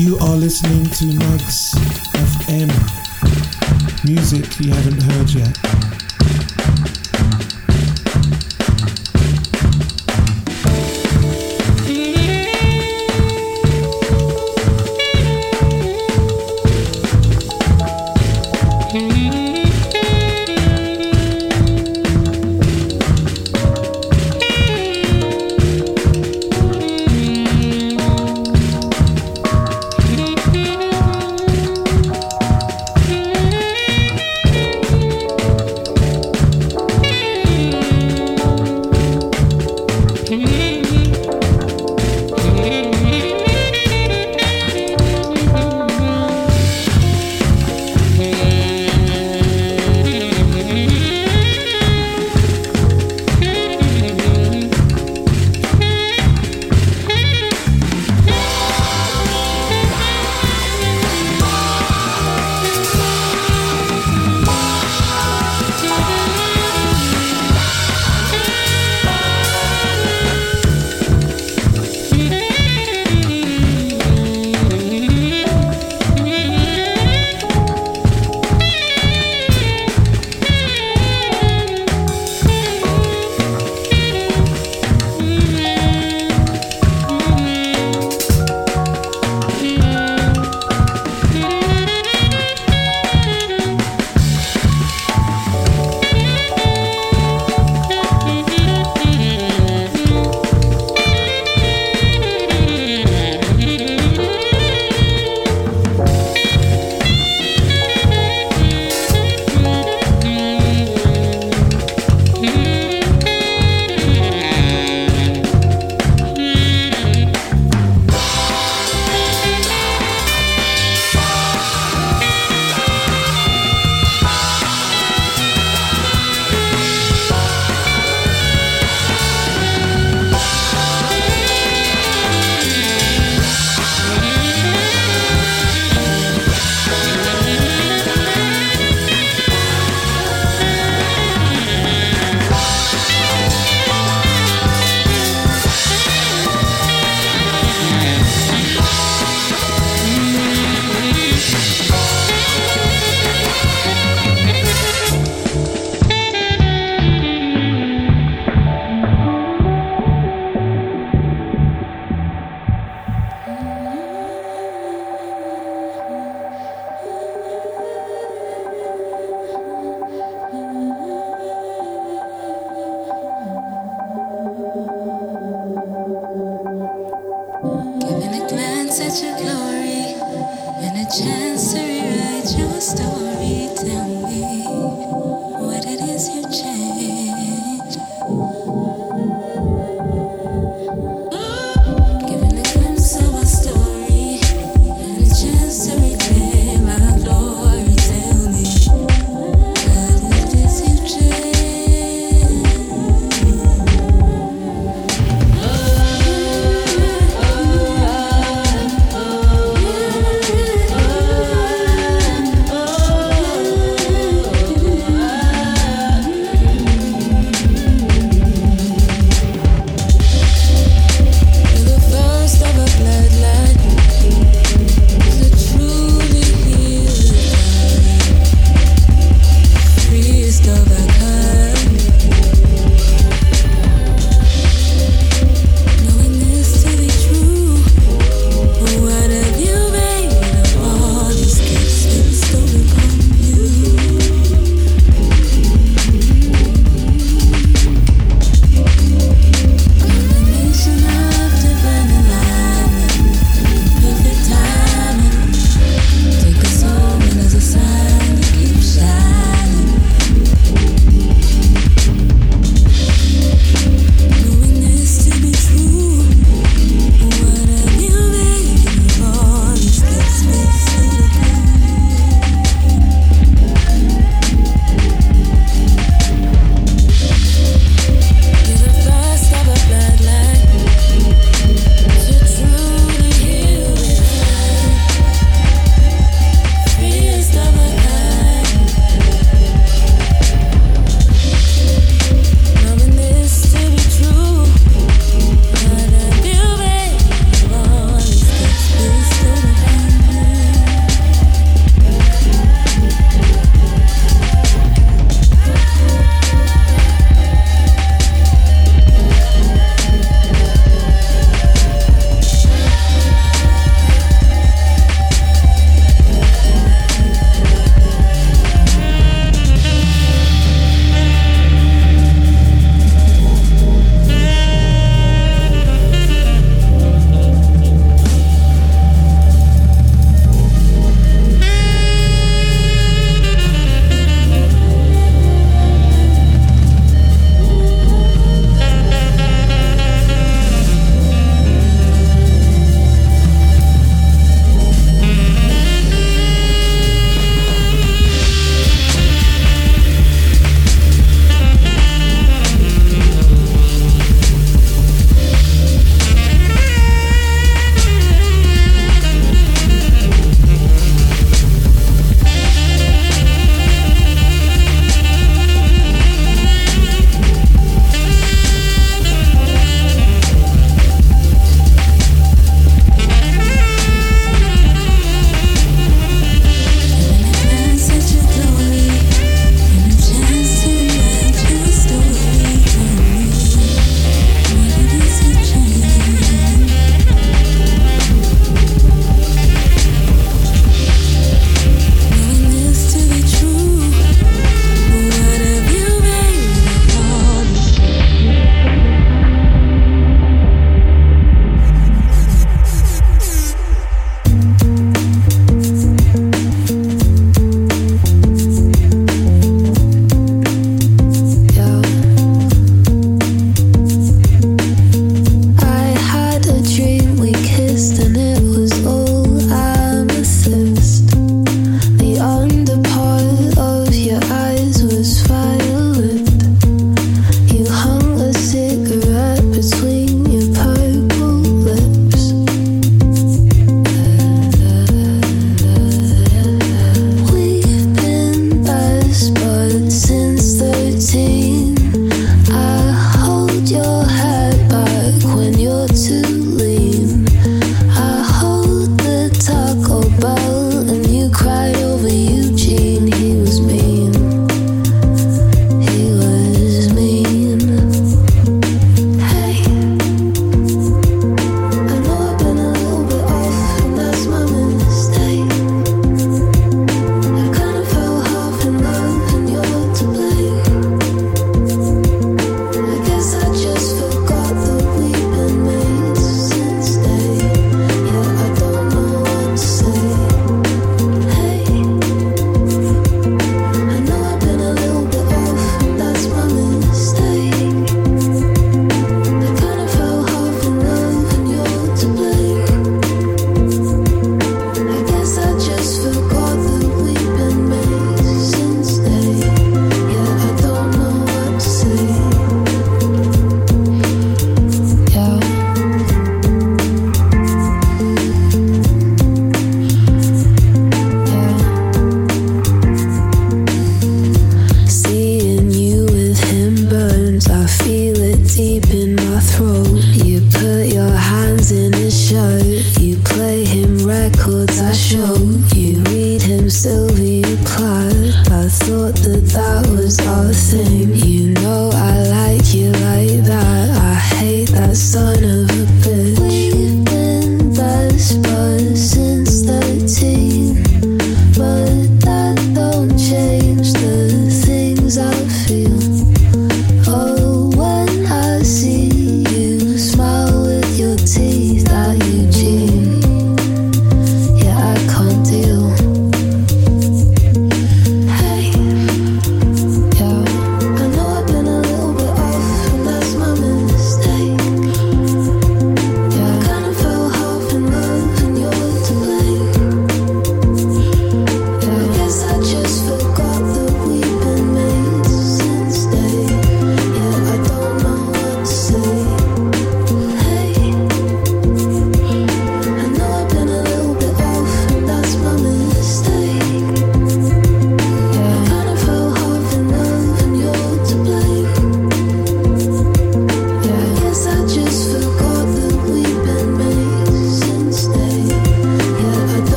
You are listening to Nugs FM. Music you haven't heard yet.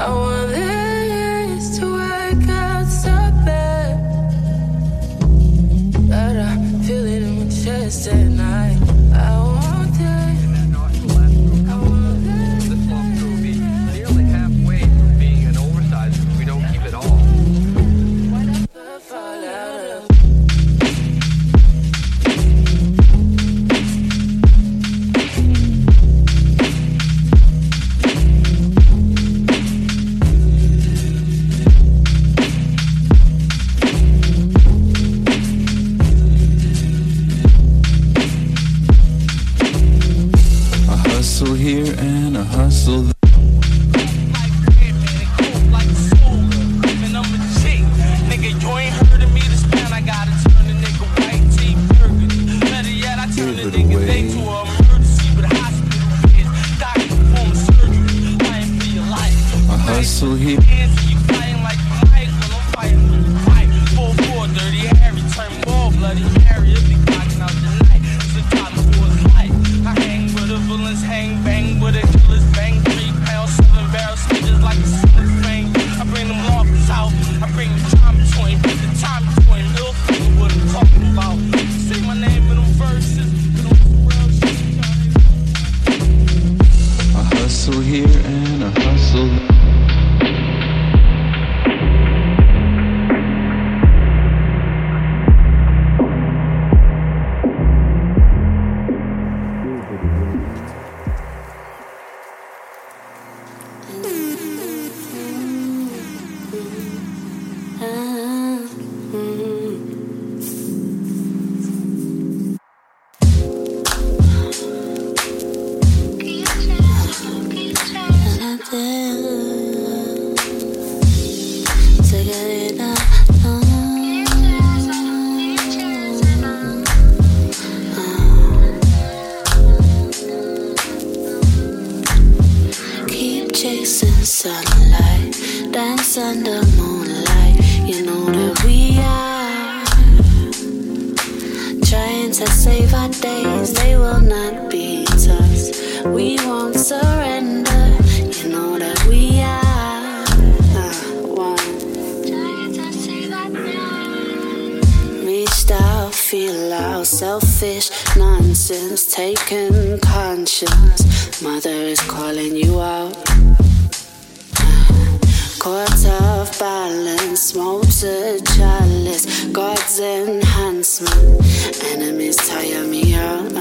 Here and under moonlight. You know that we are trying to save our days. They will not beat us. We won't surrender. You know that we are out, feel out, selfish nonsense, conscience. Mother is calling you out. Caught off balance, a chalice, God's enhancement. Enemies tire me out.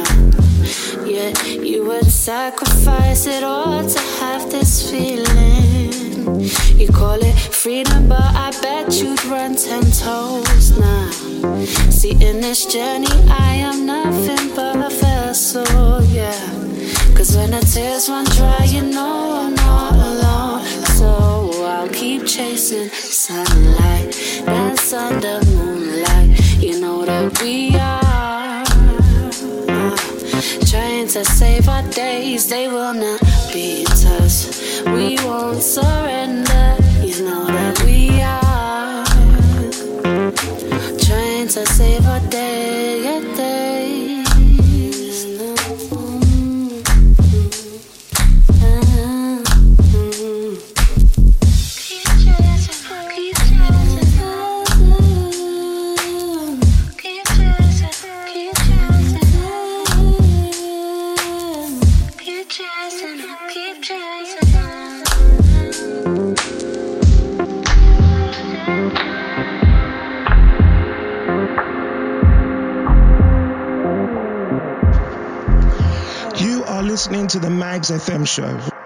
Yeah, you would sacrifice it all to have this feeling. You call it freedom, but I bet you'd run ten toes now. See, in this journey, I am nothing but a vessel, yeah. Cause when the tears run dry, you know I'm I'll keep chasing sunlight, dance under moonlight. You know that we are trying to save our days. They will not beat us. We won't surrender. Magz FM show.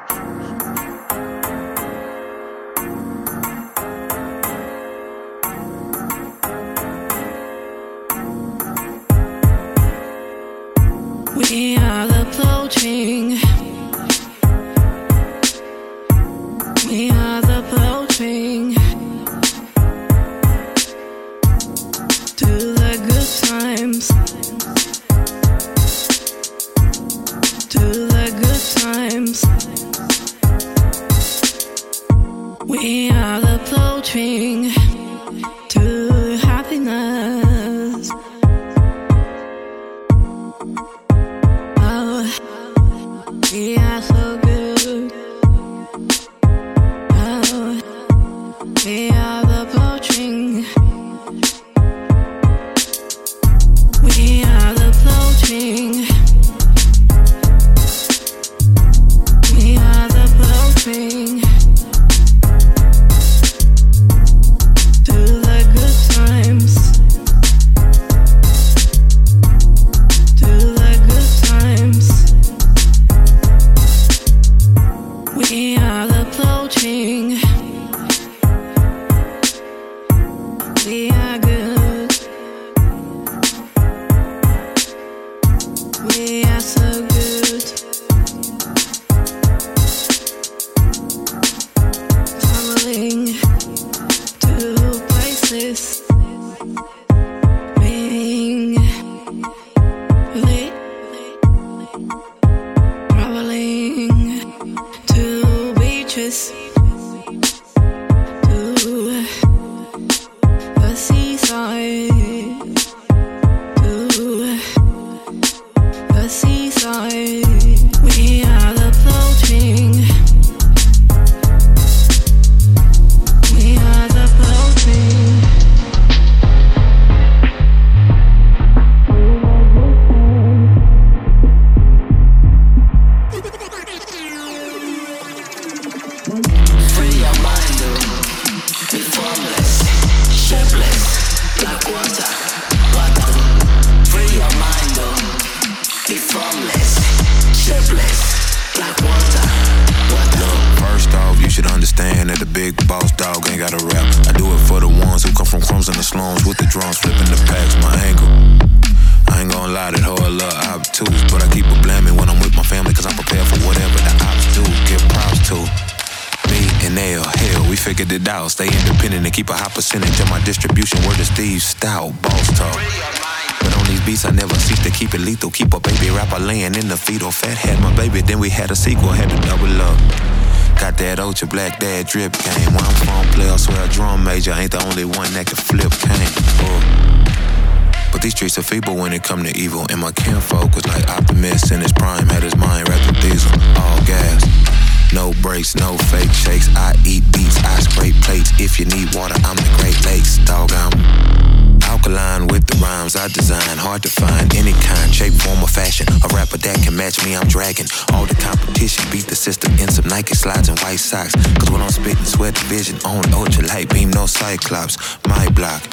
Hard to find any kind, shape, form, or fashion. A rapper that can match me, I'm dragging. All the competition, beat the system in some Nike slides and white socks. Cause when I'm spitting, sweat vision on ultra light beam, no cyclops. My block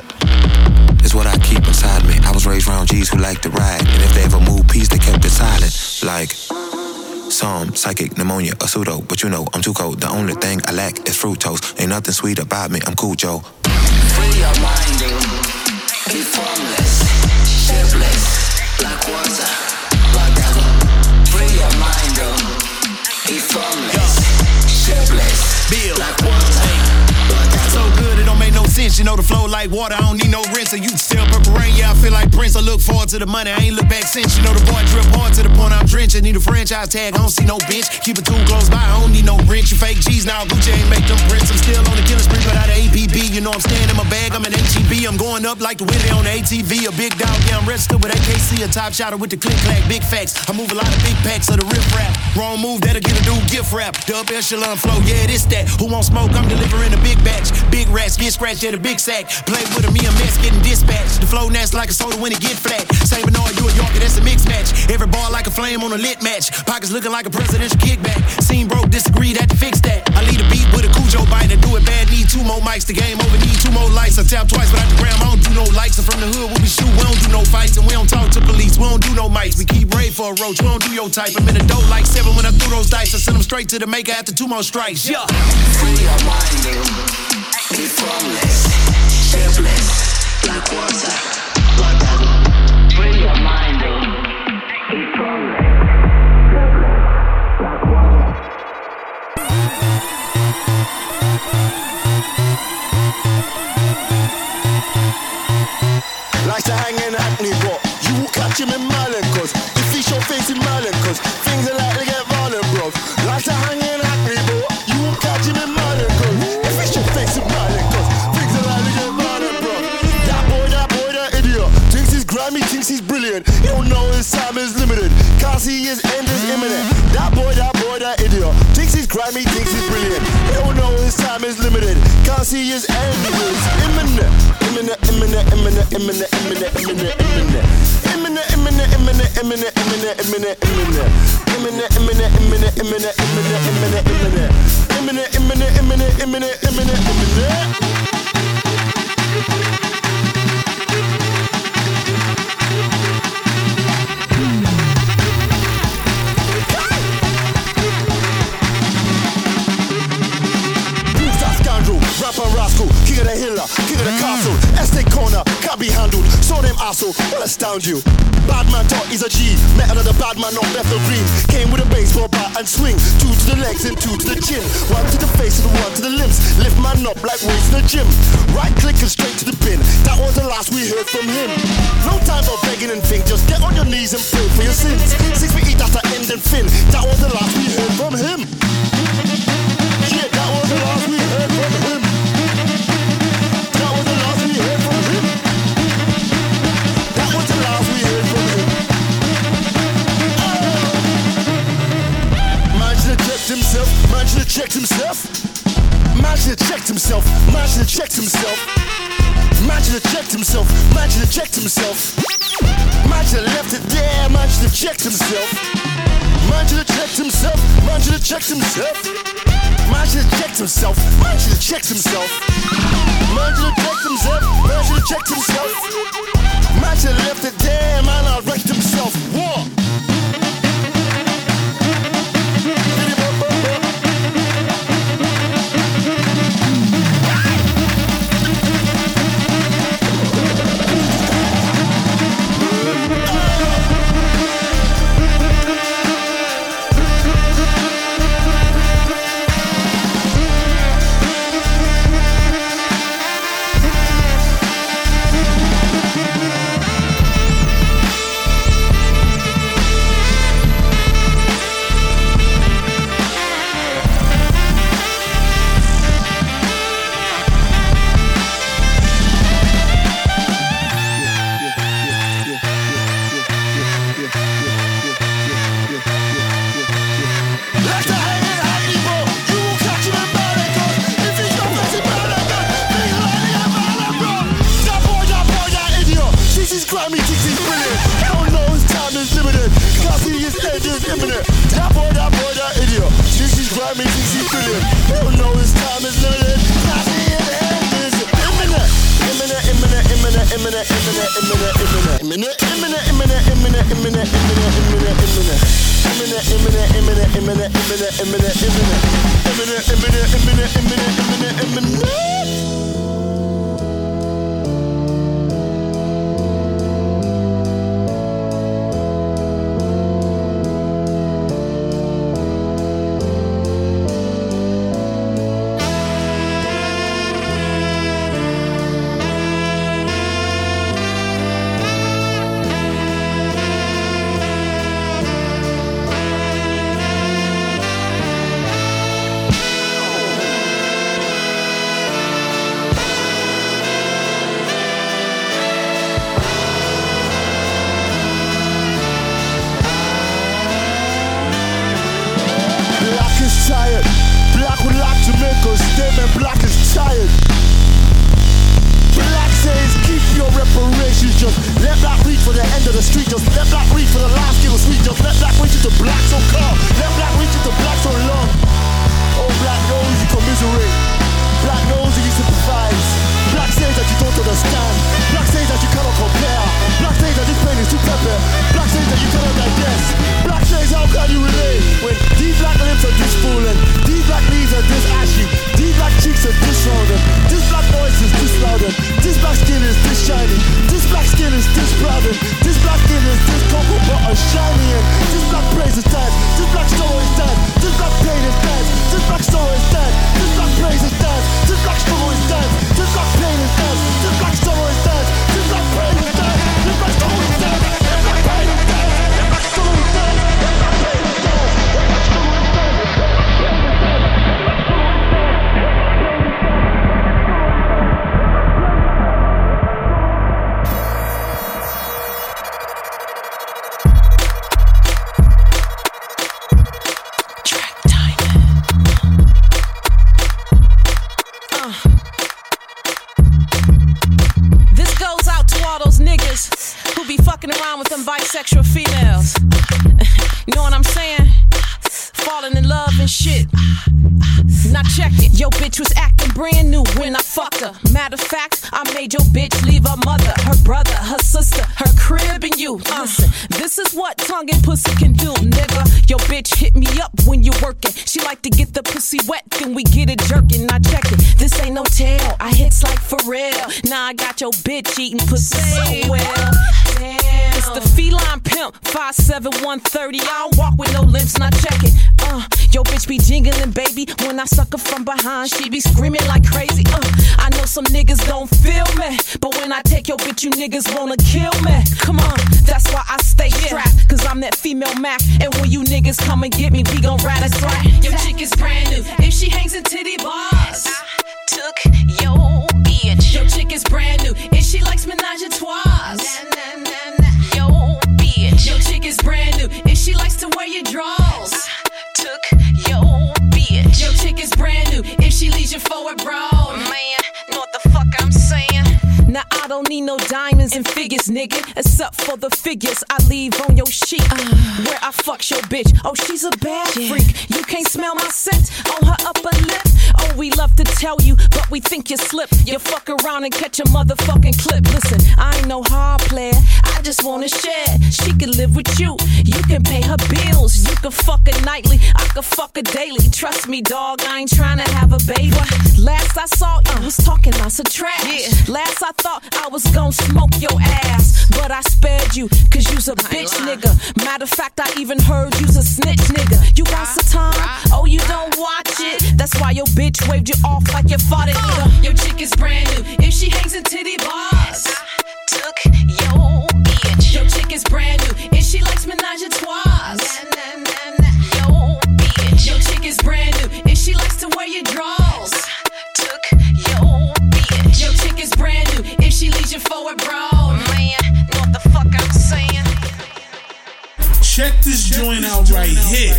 is what I keep inside me. I was raised around G's who like to ride. And if they ever move peace, they kept it silent. Like. Some psychic pneumonia, a pseudo, but you know I'm too cold. The only thing I lack is fructose. Ain't nothing sweet about me, I'm cool, Joe. Free your mind, be formless, water sense. You know the flow like water, I don't need no rinse. So you still purple rain, yeah, I feel like Prince. I look forward to the money, I ain't look back since. You know the boy drip hard to the point I'm drenching. Need a franchise tag, I don't see no bench. Keep it too close by, I don't need no wrench. You fake G's now, Gucci ain't make them prints. I'm still on the killing spree, but out of APB. You know I'm staying in my bag, I'm an HEB. I'm going up like the winner on the ATV. A big dog, yeah, I'm registered with AKC. A top shotter with the click clack, big facts. I move a lot of big packs of the rip rap. Wrong move, that'll get a dude gift wrap. Dub echelon flow, yeah, this that. Who won't smoke? I'm delivering a big batch. Big rats get scratched at a big sack. Play with a me a mess, getting dispatched. The flow nasty like a soda when it get flat. Saint Bernard, you a Yorker, that's a mix match. Every bar like a flame on a lit match. Pockets looking like a presidential kickback. Scene broke, disagreed, had to fix that. I lead a beat with a Cujo bite and do it bad. Need two more mics, the game over. Need two more lights. I tap twice, but at the gram, I don't do no likes. I'm from the hood, where we shoot. We don't do no fights and we don't talk to police. We don't do no mics. We keep raid for a roach. We don't do your type. I'm in a dope like seven when I threw those dice. I send them straight to the maker after two more strikes. Yeah. Free your mind, be shapeless like water. His end is imminent. That boy, that boy, that idiot. Thinks he's Grammy, thinks he's brilliant. Don't know his time is limited. Can't see his end is imminent. Imminent, imminent, imminent, imminent, imminent, imminent, imminent. Imminent, imminent, imminent, imminent, imminent, imminent, imminent. Imminent, imminent, imminent, imminent, imminent, imminent, imminent. Imminent, imminent, imminent, imminent, imminent, imminent. Asshole, will astound you. Badman thought he's a G, met another bad badman on Bethnal Green. Came with a baseball bat and swing, two to the legs and two to the chin. One to the face and one to the limbs. Lift man up like weights in the gym. Right click and straight to the pin. That was the last we heard from him. No time for begging and think, just get on your knees and pray for your sins. Six feet eat after end and fin. That was the last we heard from him. Himself. Man should have checked himself. Man should have checked himself. Man should have checked himself. Man should have checked himself. Man should have checked himself. Man should have left it there. Man should have checked himself. Man should have checked himself. Man should have checked himself. Man should have checked himself. Man should have checked himself. Man should have checked himself. Man should have checked himself. Man should have left it there. Man, I wrecked himself. What? Your drawers. Took your bitch. Your chick is brand new, if she leaves you for a. don't need no diamonds and figures, nigga. Except for the figures I leave on your sheet. Ah. Where I fuck your bitch. Oh, she's a bad freak. You can't smell my scent on her upper lip. Oh, we love to tell you, but we think you slip. You fuck around and catch a motherfucking clip. Listen, I ain't no hard player. I just wanna share. She can live with you. You can pay her bills. You can fuck her nightly. I can fuck her daily. Trust me, dog. I ain't trying to have a baby. Last I saw you was talking lots of trash. Last I thought I was gonna smoke your ass. But I spared you, cause you's a bitch nigga. Matter of fact, I even heard you's a snitch nigga. You got some time? Oh, you don't watch it. That's why your bitch waved you off like you fought it, nigga. Your chick is brand new. If she hangs in titty bars. Took your bitch. Your chick is brand new. If she likes menage a trois. Yo, bitch. Your chick is brand new. If she likes to wear your drawers. Your chick is brand new. If she leaves you for a broad. Man, what the fuck I'm saying? Check this joint out right here.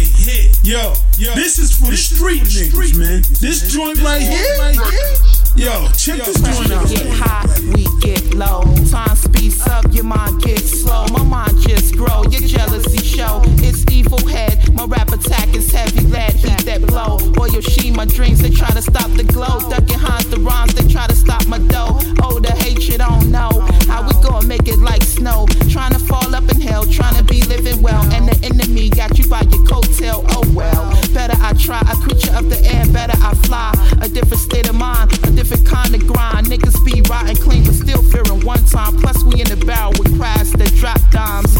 Yo, yo, this is for the street niggas, man. This joint right here. Yo, check this joint out. get high, we get low. Time speeds up, your mind gets slow. My mind just grow, your jealousy show. It's evil head, my rap attack is heavy lead. Heat that blow. Or Yoshi, my dreams, they try to stop the glow. Ducking Hans the rhymes, they try to stop my dough. Oh, the hatred, oh, don't know. How we gonna make it like snow? Trying to fall up in hell, trying to be living well. And the enemy got you by your coattail, oh well. Better I try, a creature of the air, better I fly. A different state of mind, a different kind of grind. Niggas be rotten clean, but still fearing one time. Plus, we in the barrel with crabs that drop dimes.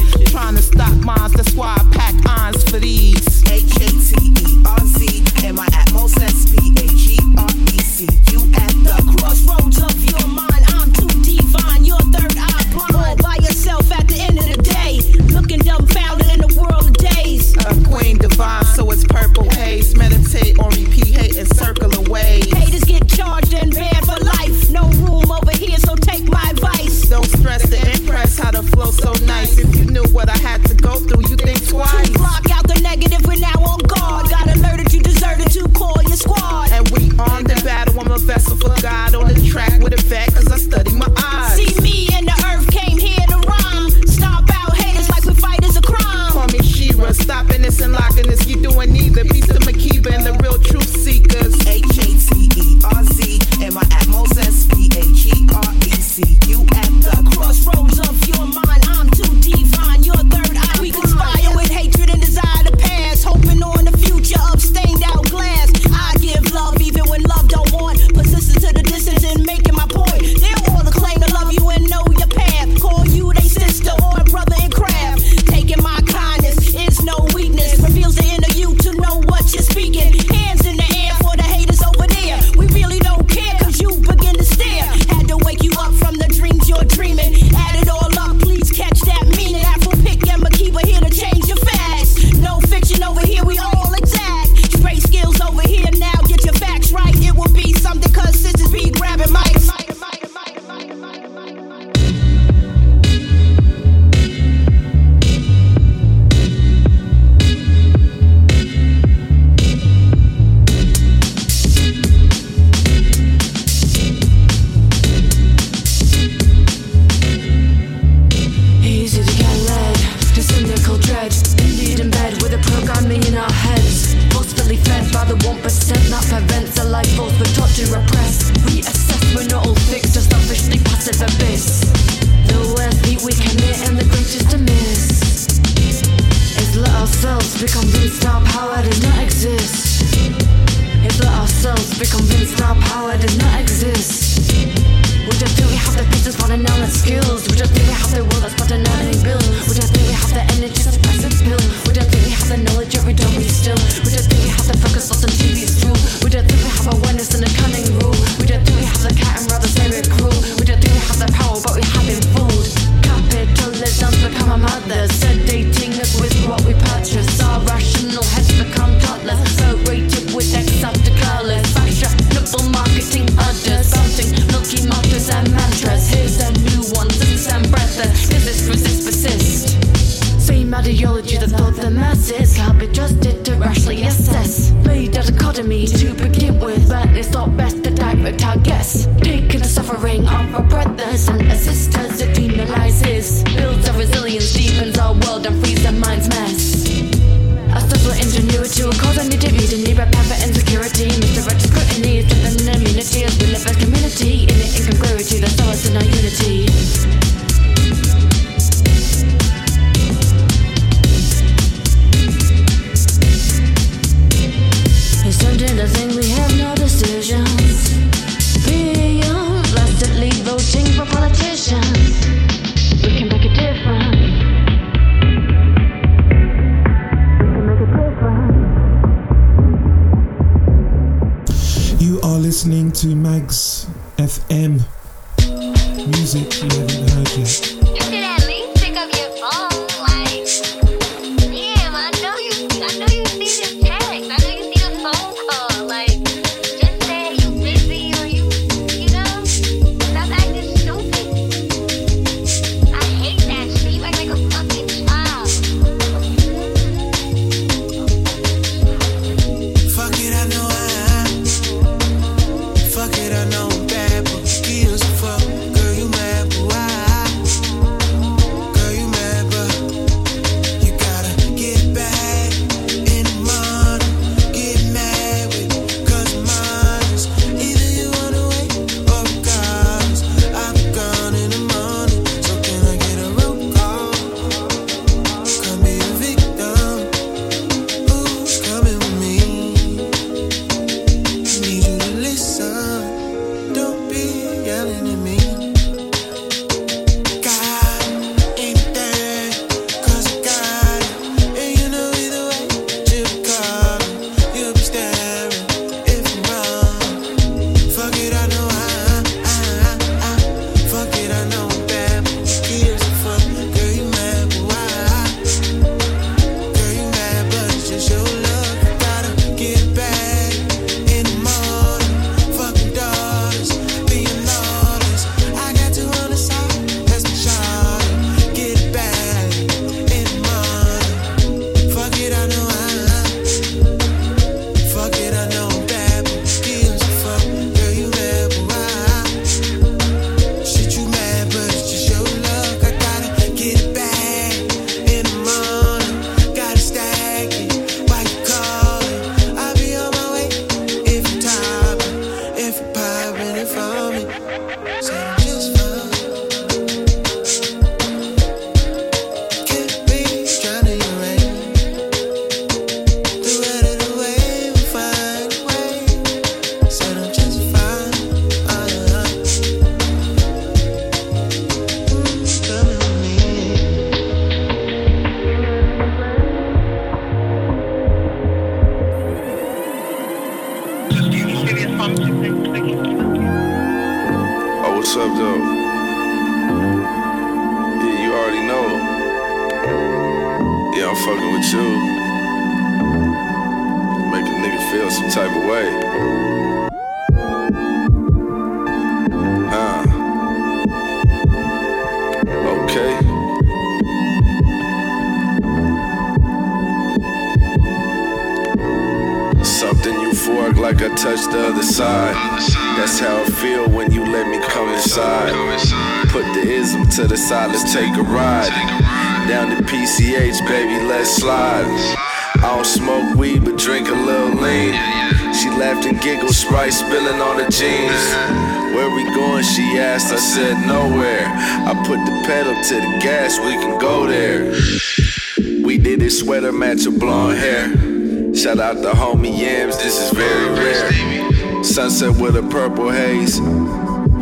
Sunset with a purple haze.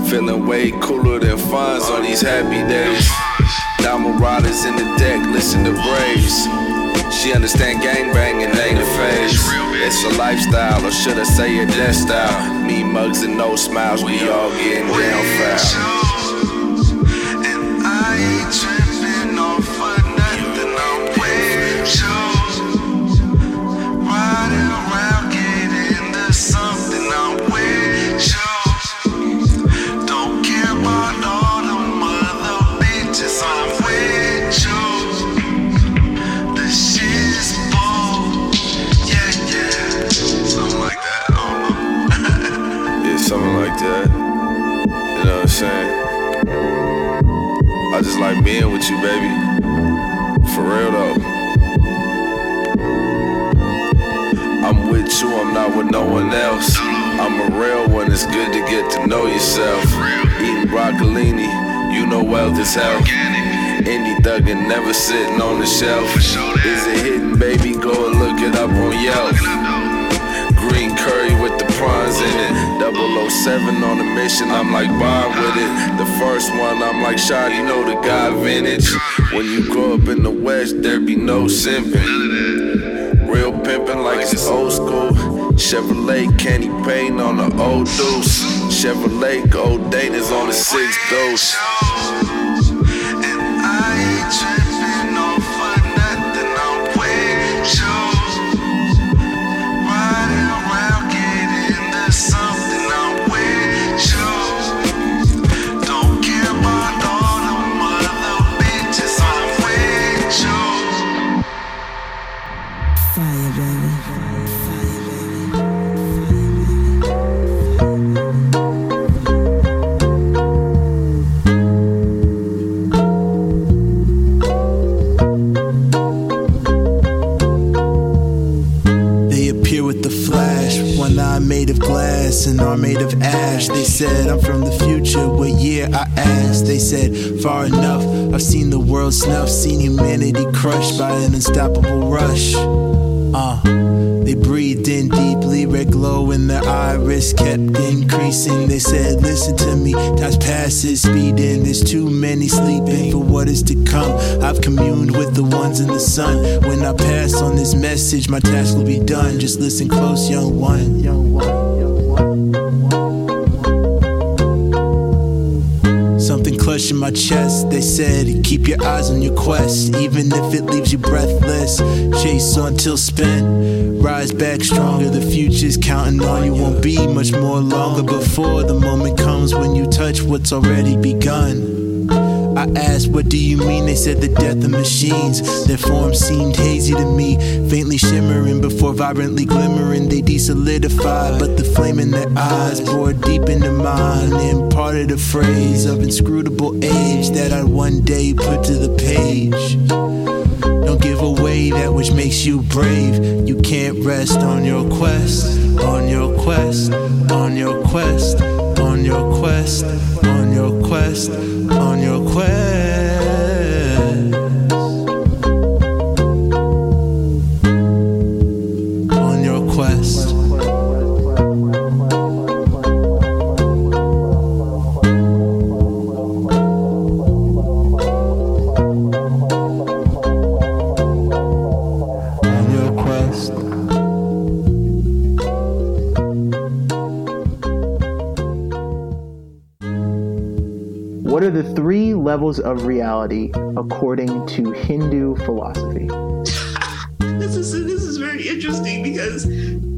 Feeling way cooler than Fonz on these happy days. Diamond riders in the deck, listen to Braves. She understand gangbanging ain't a phase. It's a lifestyle, or should I say a death style? Me mugs and no smiles, we all getting down foul. Just like being with you, baby. For real though. I'm with you, I'm not with no one else. I'm a real one, it's good to get to know yourself. Eating broccolini, you know wealth is health. Indie thuggin', never sitting on the shelf. Is it hitting, baby? Go and look it up on Yelp. Curry with the prawns in it. 007 on a mission, I'm like Bob with it. The first one, I'm like Shot, you know the guy vintage. When you grow up in the West, there be no simping. Real pimping like it's old school. Chevrolet candy paint on the old deuce. Chevrolet gold Dana's on the six dose. They said, I'm from the future, what year I asked. They said, far enough, I've seen the world snuff, seen humanity crushed by an unstoppable rush. Uh, they breathed in deeply, red glow in their iris kept increasing. They said, Listen to me, time's passes, speeding. There's too many sleeping for what is to come. I've communed with the ones in the sun. When I pass on this message, my task will be done. Just listen close, young one. Young one. Something clutched in my chest. They said, Keep your eyes on your quest, even if it leaves you breathless. Chase on till spent. Rise back stronger. The future's counting on you. Won't be much more longer before the moment comes when you touch what's already begun. I asked, what do you mean? They said the death of machines. Their form seemed hazy to me, faintly shimmering before vibrantly glimmering. They desolidified, but the flame in their eyes bored deep into mine, imparted a phrase of inscrutable age that I'd one day put to the page. Don't give away that which makes you brave. You can't rest on your quest, on your quest, on your quest, on your quest, on your quest, on your quest. Levels of reality according to Hindu philosophy? this is this is very interesting because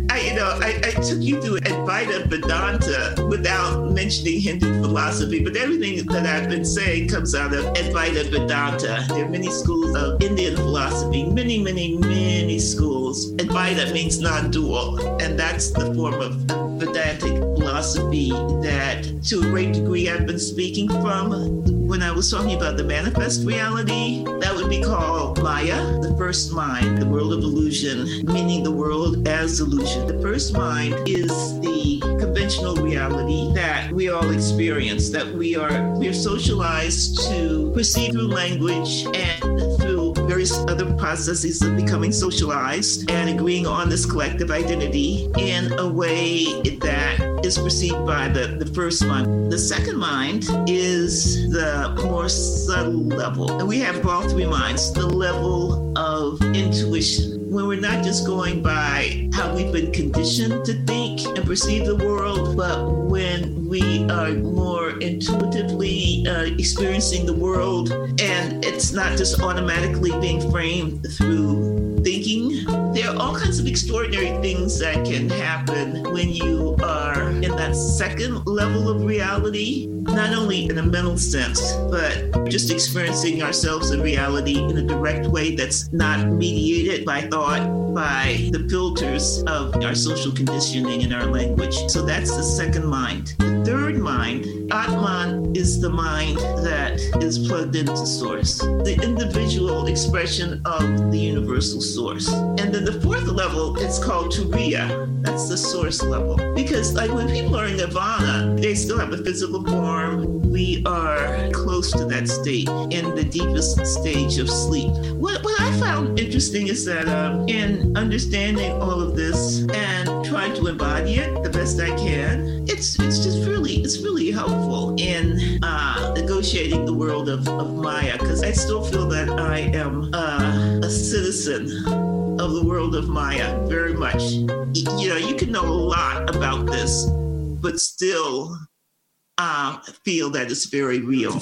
I, you know, I, I took you through Advaita Vedanta without mentioning Hindu philosophy, but everything that I've been saying comes out of Advaita Vedanta. There are many schools of Indian philosophy, many, many, many schools. Advaita means non-dual, and that's the form of Vedantic philosophy that, to a great degree, I've been speaking from. When I was talking about the manifest reality, that would be called Maya, the first mind, the world of illusion, meaning the world as illusion. The first mind is the conventional reality that we all experience, that we are we are socialized to perceive through language and through various other processes of becoming socialized and agreeing on this collective identity in a way that is perceived by the, the first mind. The second mind is the more subtle level. And we have all three minds the level of intuition. When we're not just going by how we've been conditioned to think and perceive the world, but when we are more intuitively uh, experiencing the world and it's not just automatically being framed through thinking. There are all kinds of extraordinary things that can happen when you are in that second level of reality, not only in a mental sense, but just experiencing ourselves in reality in a direct way that's not mediated by thought, by the filters of our social conditioning and our language. So that's the second mind. The third mind, Atman, is the mind that is plugged into source, the individual expression of the universal source. And then the fourth level, it's called Turiya. That's the source level. Because like when people are in nirvana, they still have a physical form. We are close to that state in the deepest stage of sleep. What, what I found interesting is that um, in understanding all of this and trying to embody it the best I can, it's it's just really it's really helpful in uh, negotiating the world of, of Maya because I still feel that I am uh, a citizen of the world of Maya very much. You know, you can know a lot about this, but still uh, feel that it's very real.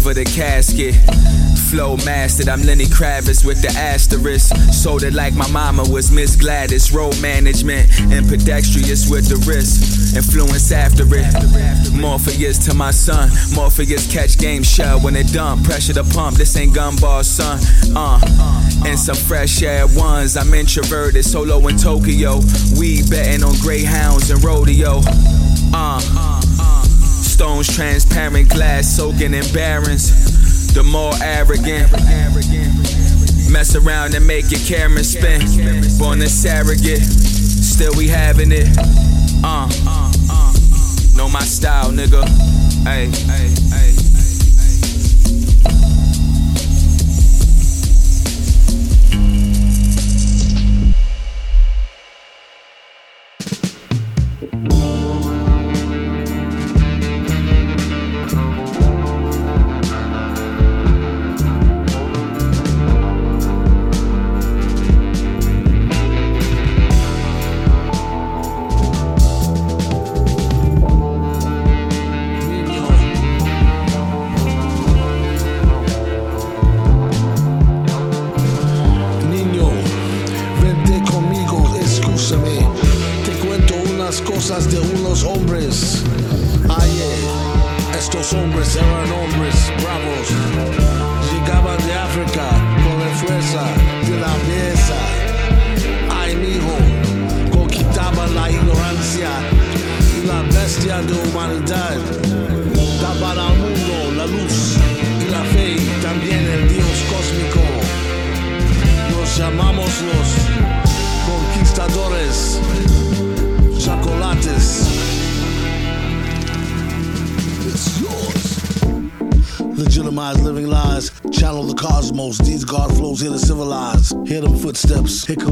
Over the casket. Flow mastered, I'm Lenny Kravitz with the asterisk. Sold it like my mama was Miss Gladys. Road management and pedestrians with the wrist. Influence after it. Morpheus to my son. Morpheus catch game shell when it dump. Pressure to pump, this ain't gumball, son. Uh, and some fresh air ones. I'm introverted, solo in Tokyo. We betting on greyhounds and rodeo. Uh, stones transparent glass soaking in barrens. The more arrogant, Mess around and make your camera spin. Born a surrogate, still we having it. Uh, uh, uh, uh. know my style, nigga. Hey.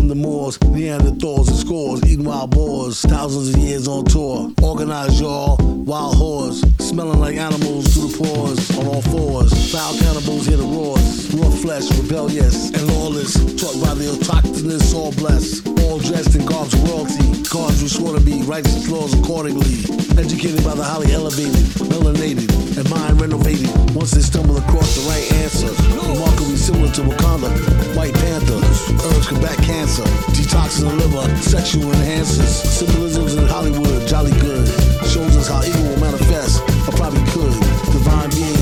The Moors, Neanderthals and scores, eating wild boars. Thousands of years on tour. Organized y'all, wild whores, smelling like animals through the pores on all fours. Foul cannibals hear the roars, raw flesh, rebellious and lawless. Taught by the autochthonous, all blessed, all dressed in garbs of royalty. Gods we swore to be, righteous laws accordingly. Educated by the highly elevated, melanated, and mind renovated. Once they stumble across the right answer, remarkably similar to Wakanda, White Panther, herbs combat cancer, detoxing the liver, sexual enhancers, symbolisms in Hollywood, jolly good. Shows us how evil will manifest, or probably could. Divine beings,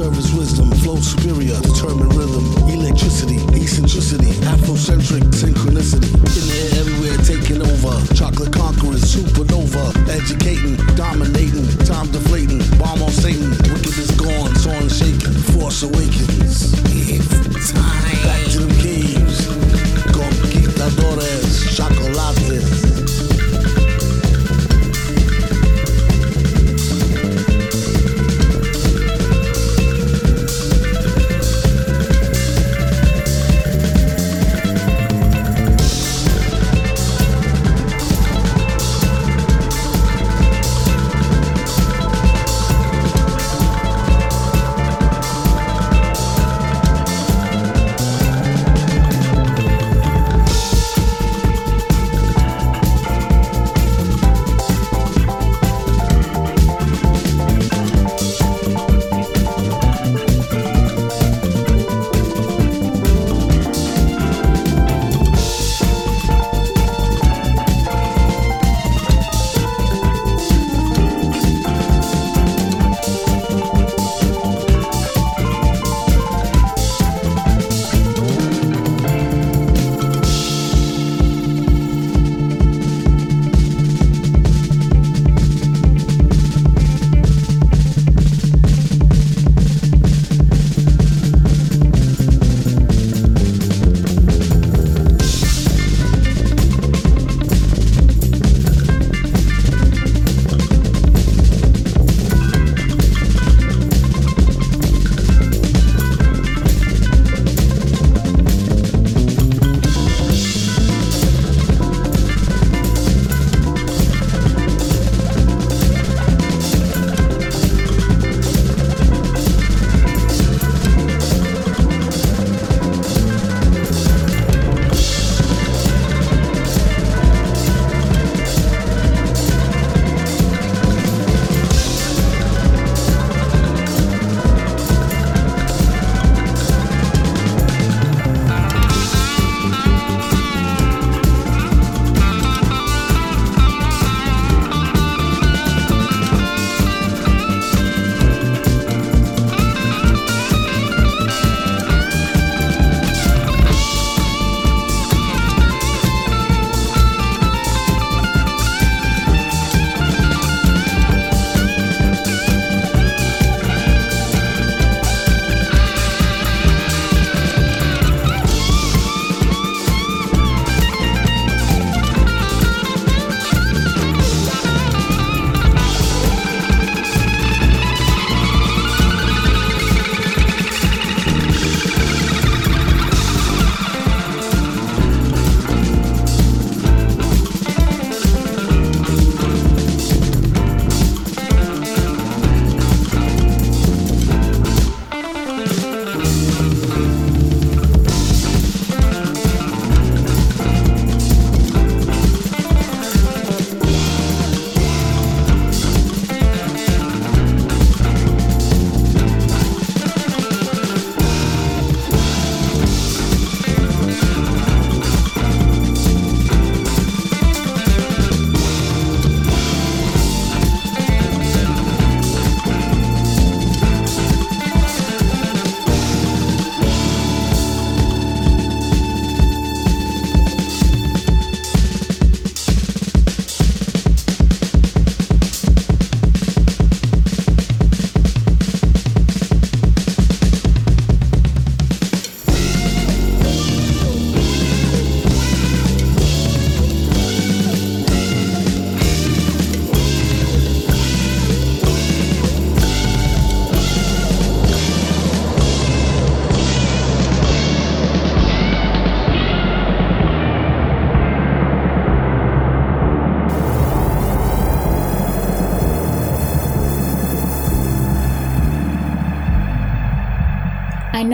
Service wisdom. Flow superior. Determined rhythm. Electricity. Eccentricity. Afrocentric synchronicity. In the air everywhere taking over. Chocolate conquerors. Supernova. Educating. Dominating. Time deflating. Bomb on Satan. Wicked Wickedness gone. Soaring shaking. Force awakens.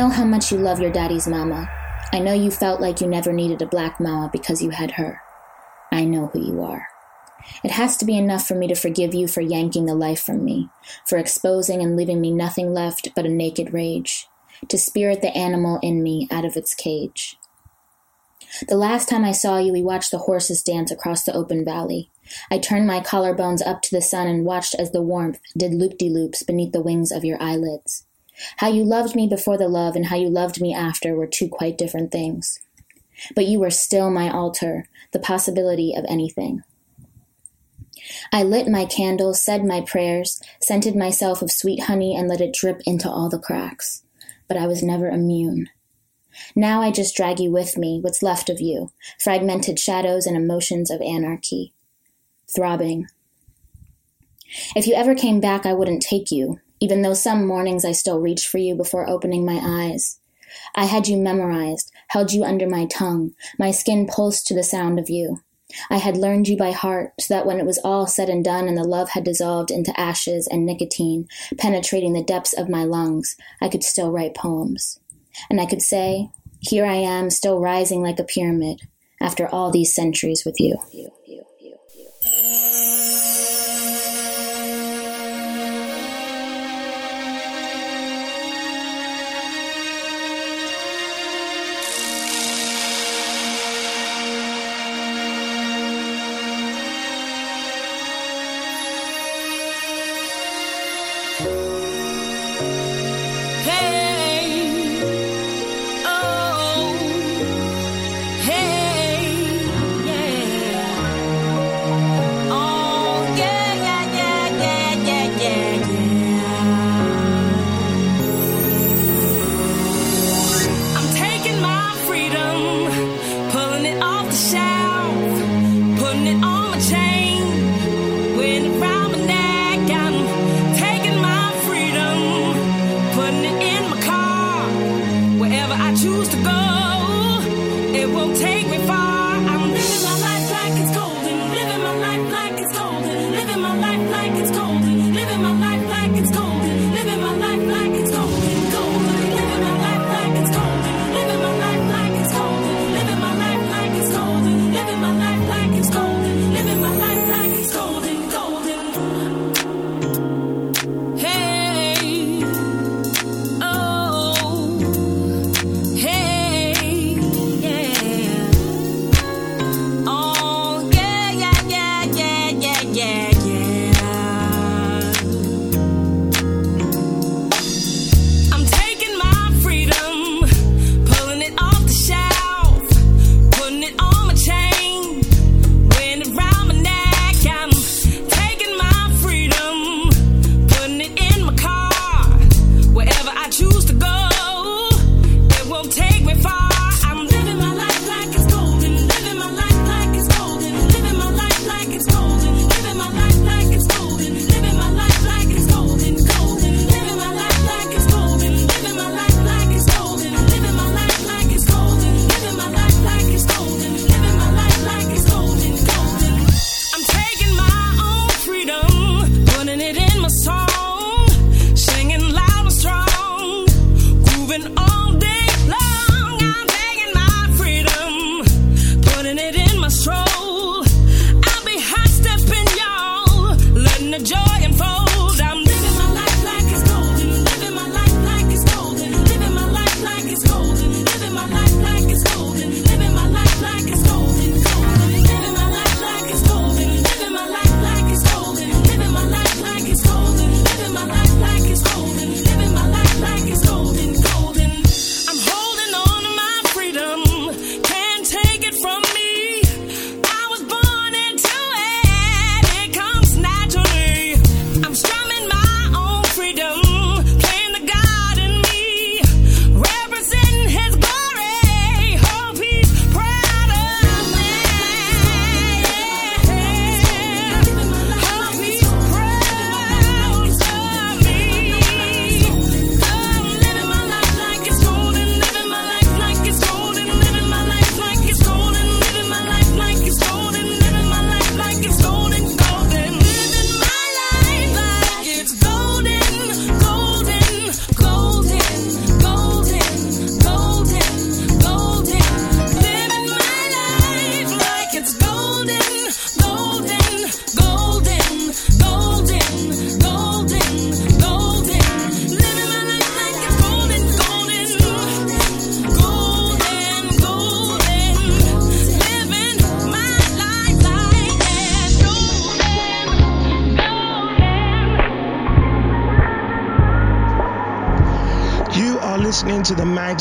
Know how much you love your daddy's mama. I know you felt like you never needed a black mama because you had her. I know who you are. It has to be enough for me to forgive you for yanking the life from me, for exposing and leaving me nothing left but a naked rage, to spirit the animal in me out of its cage. The last time I saw you, we watched the horses dance across the open valley. I turned my collarbones up to the sun and watched as the warmth did loop de loops beneath the wings of your eyelids. How you loved me before the love and how you loved me after were two quite different things. But you were still my altar, the possibility of anything. I lit my candles, said my prayers, scented myself of sweet honey, and let it drip into all the cracks. But I was never immune. Now I just drag you with me, what's left of you, fragmented shadows and emotions of anarchy. Throbbing. If you ever came back, I wouldn't take you, even though some mornings I still reached for you before opening my eyes. I had you memorized, held you under my tongue, my skin pulsed to the sound of you. I had learned you by heart, so that when it was all said and done and the love had dissolved into ashes and nicotine, penetrating the depths of my lungs, I could still write poems. And I could say, Here I am, still rising like a pyramid, after all these centuries with you. Hey,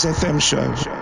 FM show.